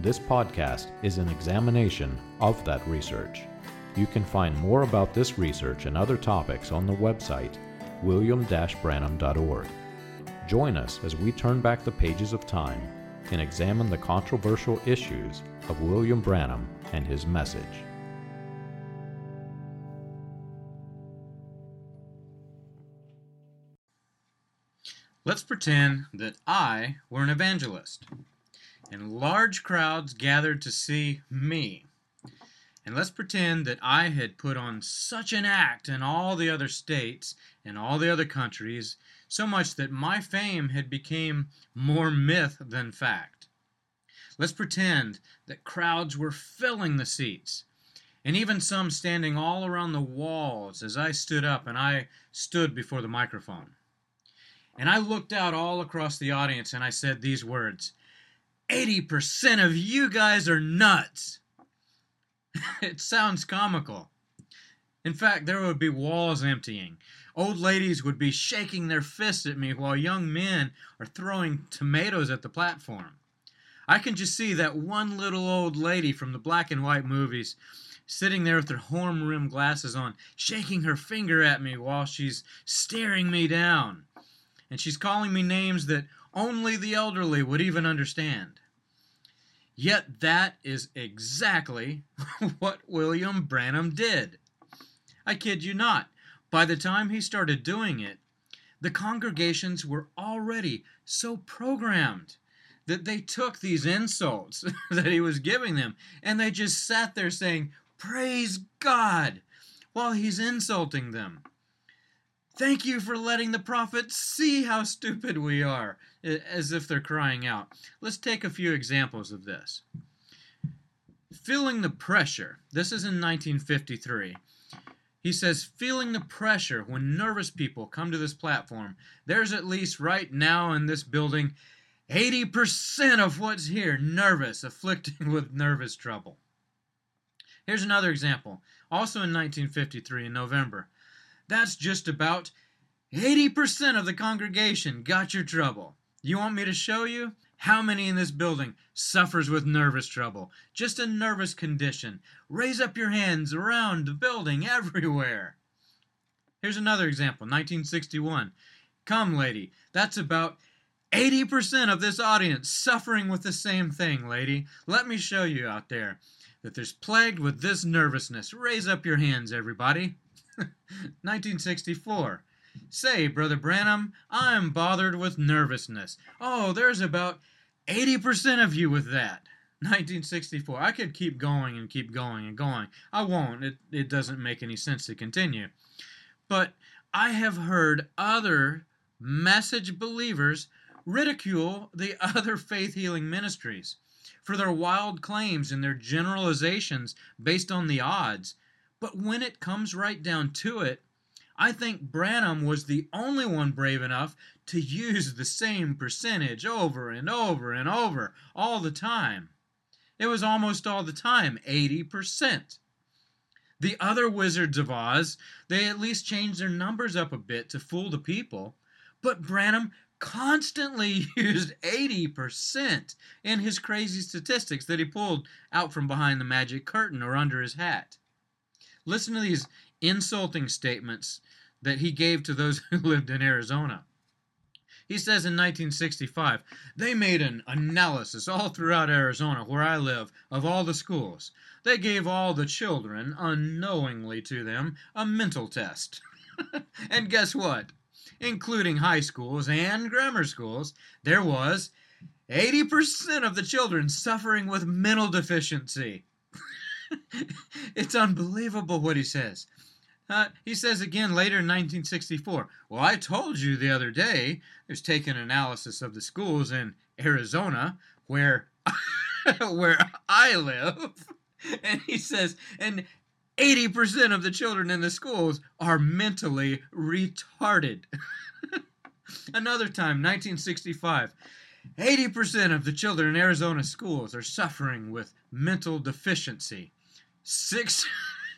This podcast is an examination of that research. You can find more about this research and other topics on the website william-branham.org. Join us as we turn back the pages of time and examine the controversial issues of William Branham and his message. Let's pretend that I were an evangelist, and large crowds gathered to see me. And let's pretend that I had put on such an act in all the other states and all the other countries, so much that my fame had become more myth than fact. Let's pretend that crowds were filling the seats, and even some standing all around the walls as I stood up and I stood before the microphone. And I looked out all across the audience and I said these words 80% of you guys are nuts. it sounds comical. In fact, there would be walls emptying. Old ladies would be shaking their fists at me while young men are throwing tomatoes at the platform. I can just see that one little old lady from the black and white movies sitting there with her horn rimmed glasses on, shaking her finger at me while she's staring me down and she's calling me names that only the elderly would even understand. Yet that is exactly what William Branham did. I kid you not. By the time he started doing it, the congregations were already so programmed that they took these insults that he was giving them and they just sat there saying, Praise God, while he's insulting them. Thank you for letting the prophet see how stupid we are, as if they're crying out. Let's take a few examples of this. Feeling the pressure. This is in 1953. He says, feeling the pressure when nervous people come to this platform. There's at least right now in this building 80% of what's here nervous, afflicted with nervous trouble. Here's another example, also in 1953 in November. That's just about 80% of the congregation got your trouble. You want me to show you? How many in this building suffers with nervous trouble? Just a nervous condition. Raise up your hands around the building everywhere. Here's another example 1961. Come, lady, that's about 80% of this audience suffering with the same thing, lady. Let me show you out there that there's plagued with this nervousness. Raise up your hands, everybody. 1964. Say, Brother Branham, I'm bothered with nervousness. Oh, there's about 80% of you with that. 1964. I could keep going and keep going and going. I won't. It, it doesn't make any sense to continue. But I have heard other message believers ridicule the other faith healing ministries for their wild claims and their generalizations based on the odds. But when it comes right down to it, I think Branham was the only one brave enough to use the same percentage over and over and over all the time. It was almost all the time 80%. The other Wizards of Oz, they at least changed their numbers up a bit to fool the people, but Branham constantly used 80% in his crazy statistics that he pulled out from behind the magic curtain or under his hat. Listen to these insulting statements that he gave to those who lived in Arizona. He says in 1965, they made an analysis all throughout Arizona, where I live, of all the schools. They gave all the children, unknowingly to them, a mental test. and guess what? Including high schools and grammar schools, there was 80% of the children suffering with mental deficiency. it's unbelievable what he says. Uh, he says again later in 1964, Well, I told you the other day, there's taken analysis of the schools in Arizona where, where I live. And he says, and 80% of the children in the schools are mentally retarded. Another time, 1965, 80% of the children in Arizona schools are suffering with mental deficiency. Six.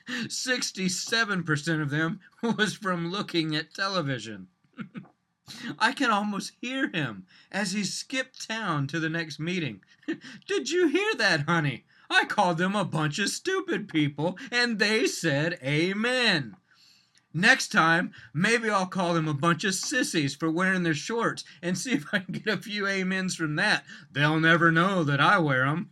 67% of them was from looking at television. I can almost hear him as he skipped town to the next meeting. Did you hear that, honey? I called them a bunch of stupid people, and they said amen. Next time, maybe I'll call them a bunch of sissies for wearing their shorts and see if I can get a few amens from that. They'll never know that I wear them.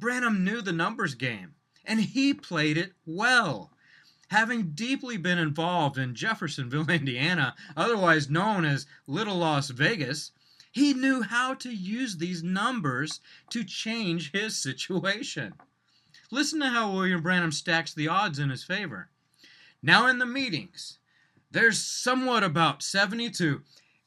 Branham knew the numbers game and he played it well. Having deeply been involved in Jeffersonville, Indiana, otherwise known as Little Las Vegas, he knew how to use these numbers to change his situation. Listen to how William Branham stacks the odds in his favor. Now, in the meetings, there's somewhat about 70 to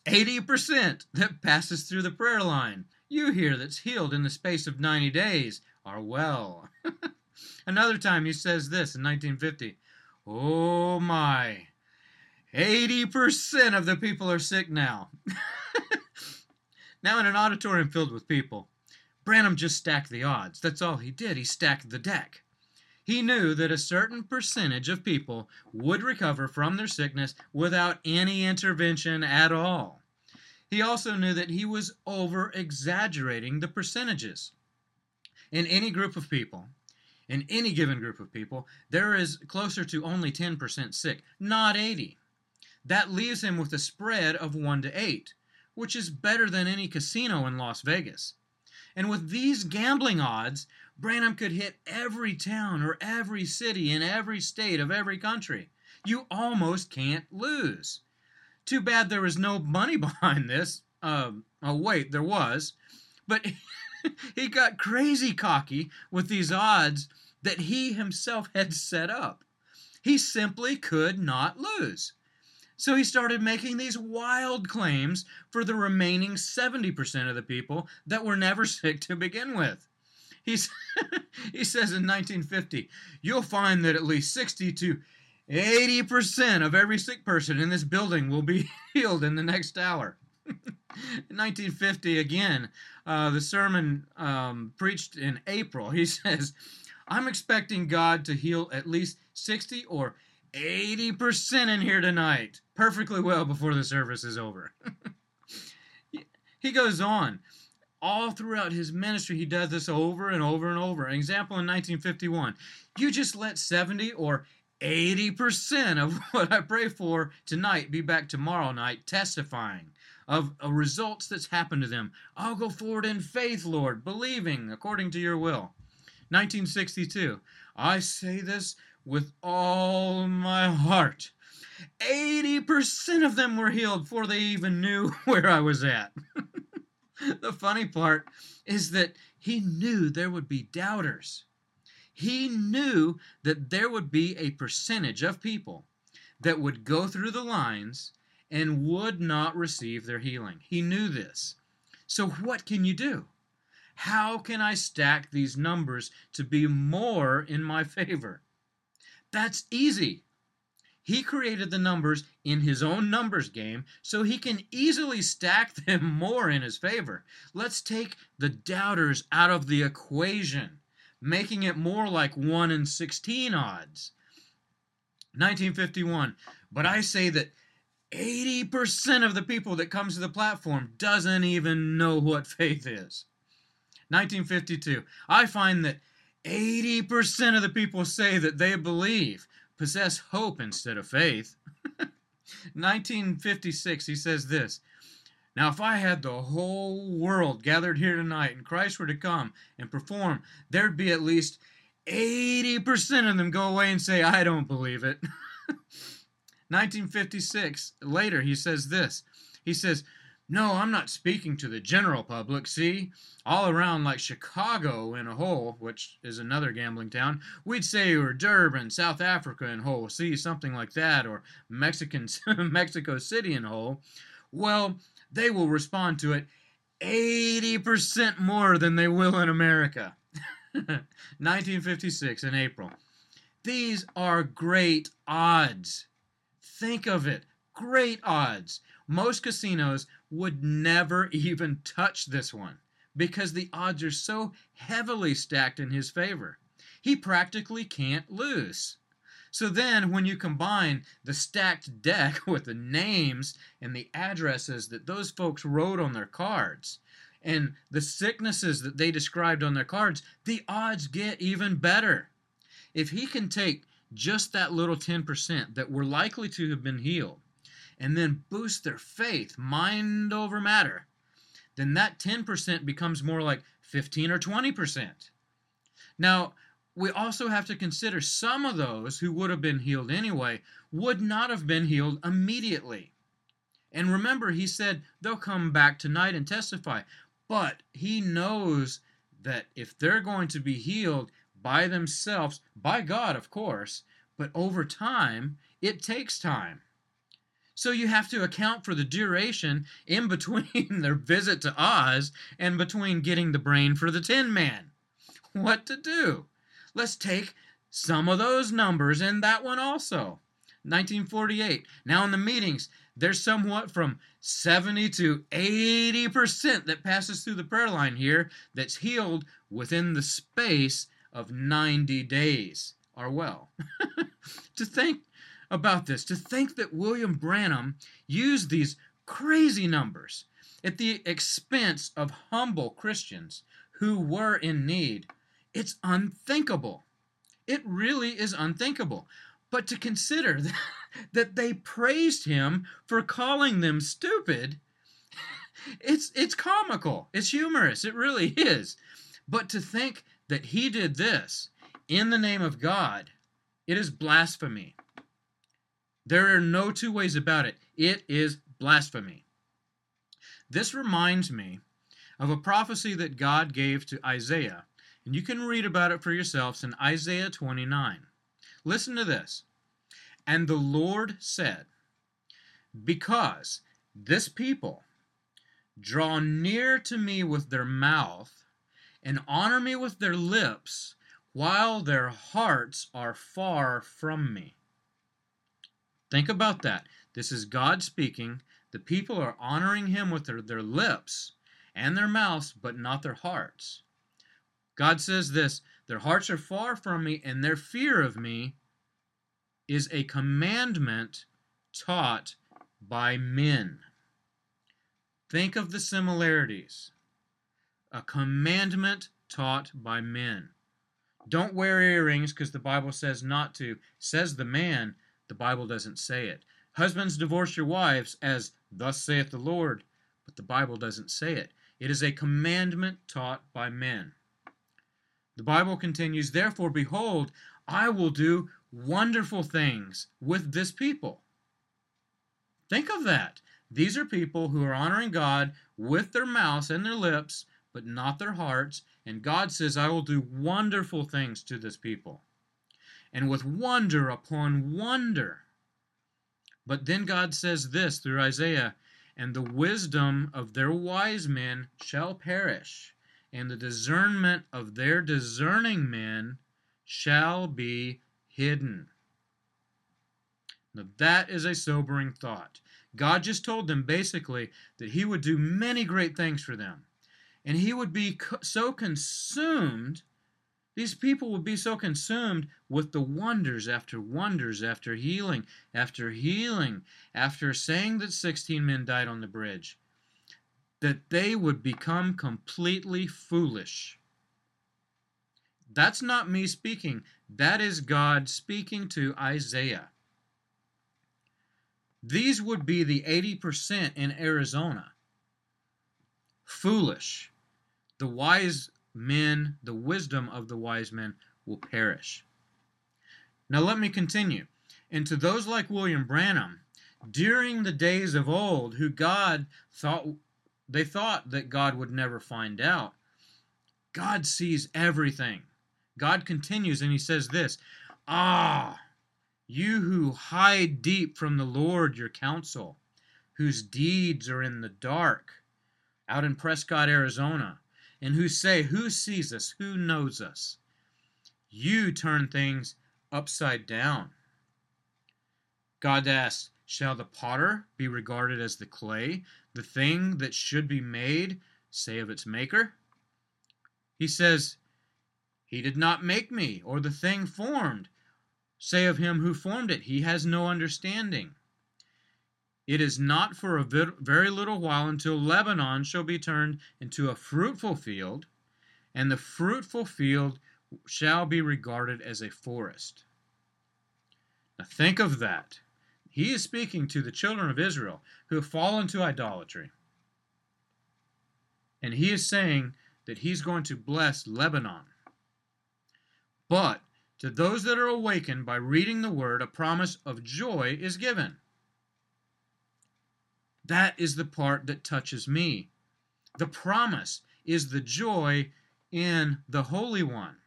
80% that passes through the prayer line. You hear that's healed in the space of 90 days are well. Another time he says this in 1950 Oh my, 80% of the people are sick now. now, in an auditorium filled with people, Branham just stacked the odds. That's all he did. He stacked the deck. He knew that a certain percentage of people would recover from their sickness without any intervention at all. He also knew that he was over exaggerating the percentages. In any group of people, in any given group of people, there is closer to only 10% sick, not 80. That leaves him with a spread of 1 to 8, which is better than any casino in Las Vegas. And with these gambling odds, Branham could hit every town or every city in every state of every country. You almost can't lose. Too bad there was no money behind this. Uh, oh, wait, there was. But he got crazy cocky with these odds that he himself had set up. He simply could not lose. So he started making these wild claims for the remaining 70% of the people that were never sick to begin with. He's, he says in 1950, you'll find that at least 60 to 80% of every sick person in this building will be healed in the next hour. In 1950, again, uh, the sermon um, preached in April, he says, I'm expecting God to heal at least 60 or 80% in here tonight, perfectly well before the service is over. he goes on. All throughout his ministry, he does this over and over and over. An example in 1951 you just let 70 or 80% of what I pray for tonight be back tomorrow night testifying of results that's happened to them. I'll go forward in faith, Lord, believing according to your will. 1962. I say this with all my heart. 80% of them were healed before they even knew where I was at. the funny part is that he knew there would be doubters. He knew that there would be a percentage of people that would go through the lines and would not receive their healing. He knew this. So, what can you do? How can I stack these numbers to be more in my favor? That's easy. He created the numbers in his own numbers game so he can easily stack them more in his favor. Let's take the doubters out of the equation, making it more like 1 in 16 odds. 1951. But I say that 80% of the people that comes to the platform doesn't even know what faith is. 1952. I find that 80% of the people say that they believe, possess hope instead of faith. 1956, he says this Now, if I had the whole world gathered here tonight and Christ were to come and perform, there'd be at least 80% of them go away and say, I don't believe it. 1956, later, he says this. He says, No, I'm not speaking to the general public. See, all around like Chicago in a whole, which is another gambling town, we'd say, or Durban, South Africa in a whole, see, something like that, or Mexican, Mexico City in a whole. Well, they will respond to it 80% more than they will in America. 1956 in April. These are great odds. Think of it. Great odds. Most casinos would never even touch this one because the odds are so heavily stacked in his favor. He practically can't lose. So then, when you combine the stacked deck with the names and the addresses that those folks wrote on their cards, and the sicknesses that they described on their cards, the odds get even better. If he can take just that little 10% that were likely to have been healed and then boost their faith, mind over matter, then that 10% becomes more like 15 or 20%. Now, we also have to consider some of those who would have been healed anyway would not have been healed immediately. And remember, he said they'll come back tonight and testify. But he knows that if they're going to be healed by themselves, by God, of course, but over time, it takes time. So you have to account for the duration in between their visit to Oz and between getting the brain for the Tin Man. What to do? Let's take some of those numbers and that one also. 1948. Now in the meetings, there's somewhat from 70 to 80% that passes through the prayer line here that's healed within the space of 90 days are well. to think about this, to think that William Branham used these crazy numbers at the expense of humble Christians who were in need it's unthinkable. It really is unthinkable. But to consider that, they praised him for calling them stupid, it's it's comical. It's humorous. It really is. But to think that he did this in the name of God, it is blasphemy. There are no two ways about it. It is blasphemy. This reminds me of a prophecy that God gave to Isaiah and you can read about it for yourselves in Isaiah 29. Listen to this. And the Lord said, Because this people draw near to me with their mouth and honor me with their lips, while their hearts are far from me. Think about that. This is God speaking. The people are honoring him with their, their lips and their mouths, but not their hearts. God says this Their hearts are far from me, and their fear of me is a commandment taught by men. Think of the similarities. A commandment taught by men. Don't wear earrings because the Bible says not to. Says the man, the Bible doesn't say it. Husbands, divorce your wives as thus saith the Lord, but the Bible doesn't say it. It is a commandment taught by men. The Bible continues, Therefore, behold, I will do wonderful things with this people. Think of that. These are people who are honoring God with their mouths and their lips, but not their hearts. And God says, I will do wonderful things to this people. And with wonder upon wonder. But then God says this through Isaiah, and the wisdom of their wise men shall perish and the discernment of their discerning men shall be hidden. Now, that is a sobering thought. God just told them basically that He would do many great things for them. And He would be so consumed, these people would be so consumed with the wonders after wonders, after healing, after healing, after saying that 16 men died on the bridge, that they would become completely foolish. That's not me speaking. That is God speaking to Isaiah. These would be the 80% in Arizona. foolish. The wise men, the wisdom of the wise men will perish. Now let me continue. And to those like William Branham, during the days of old, who God thought they thought that God would never find out, God sees everything. God continues and he says this Ah, you who hide deep from the Lord your counsel, whose deeds are in the dark, out in Prescott, Arizona, and who say, Who sees us? Who knows us? You turn things upside down. God asks, Shall the potter be regarded as the clay, the thing that should be made, say of its maker? He says, He did not make me, or the thing formed. Say of him who formed it, He has no understanding. It is not for a very little while until Lebanon shall be turned into a fruitful field, and the fruitful field shall be regarded as a forest. Now think of that. He is speaking to the children of Israel who have fallen to idolatry. And he is saying that he's going to bless Lebanon. But to those that are awakened by reading the word, a promise of joy is given. That is the part that touches me. The promise is the joy in the Holy One.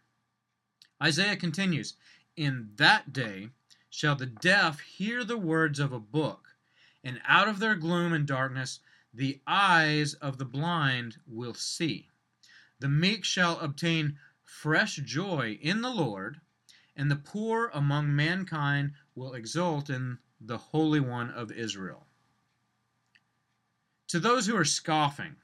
Isaiah continues In that day shall the deaf hear the words of a book, and out of their gloom and darkness the eyes of the blind will see. The meek shall obtain fresh joy in the Lord, and the poor among mankind will exult in the Holy One of Israel. To those who are scoffing,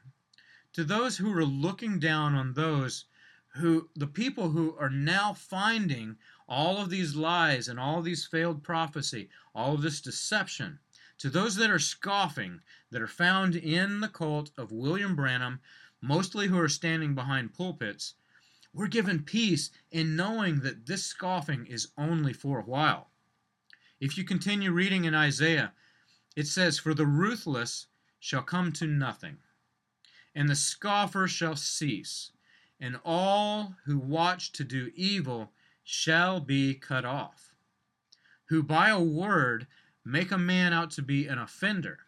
to those who are looking down on those who, the people who are now finding all of these lies and all of these failed prophecy, all of this deception, to those that are scoffing, that are found in the cult of William Branham, mostly who are standing behind pulpits, we're given peace in knowing that this scoffing is only for a while. If you continue reading in Isaiah, it says, For the ruthless shall come to nothing, and the scoffer shall cease, and all who watch to do evil shall be cut off, who by a word make a man out to be an offender.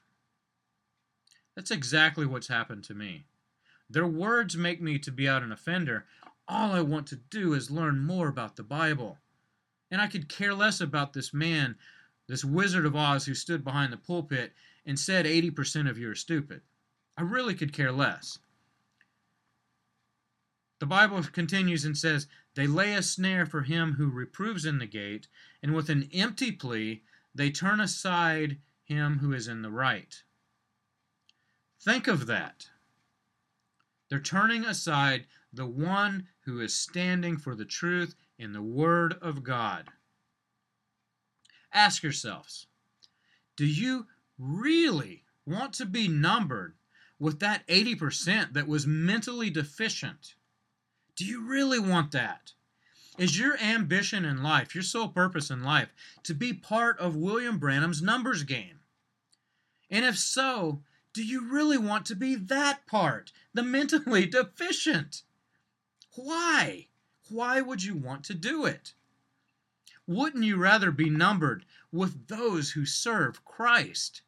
That's exactly what's happened to me. Their words make me to be out an offender. All I want to do is learn more about the Bible. And I could care less about this man, this Wizard of Oz who stood behind the pulpit and said 80% of you are stupid. I really could care less. The Bible continues and says, They lay a snare for him who reproves in the gate, and with an empty plea they turn aside him who is in the right. Think of that. They're turning aside the one who is standing for the truth in the Word of God. Ask yourselves do you really want to be numbered with that 80% that was mentally deficient? Do you really want that? Is your ambition in life, your sole purpose in life, to be part of William Branham's numbers game? And if so, do you really want to be that part, the mentally deficient? Why? Why would you want to do it? Wouldn't you rather be numbered with those who serve Christ?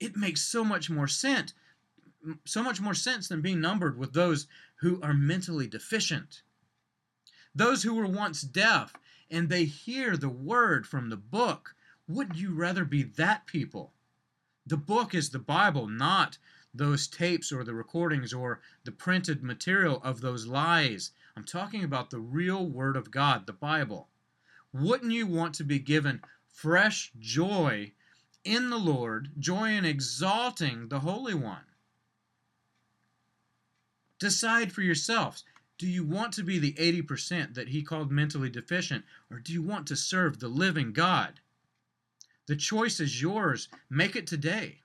It makes so much more sense, so much more sense than being numbered with those who are mentally deficient. Those who were once deaf and they hear the word from the book. Wouldn't you rather be that people? The book is the Bible, not those tapes or the recordings or the printed material of those lies. I'm talking about the real Word of God, the Bible. Wouldn't you want to be given fresh joy in the Lord, joy in exalting the Holy One? Decide for yourselves. Do you want to be the 80% that he called mentally deficient, or do you want to serve the living God? The choice is yours. Make it today.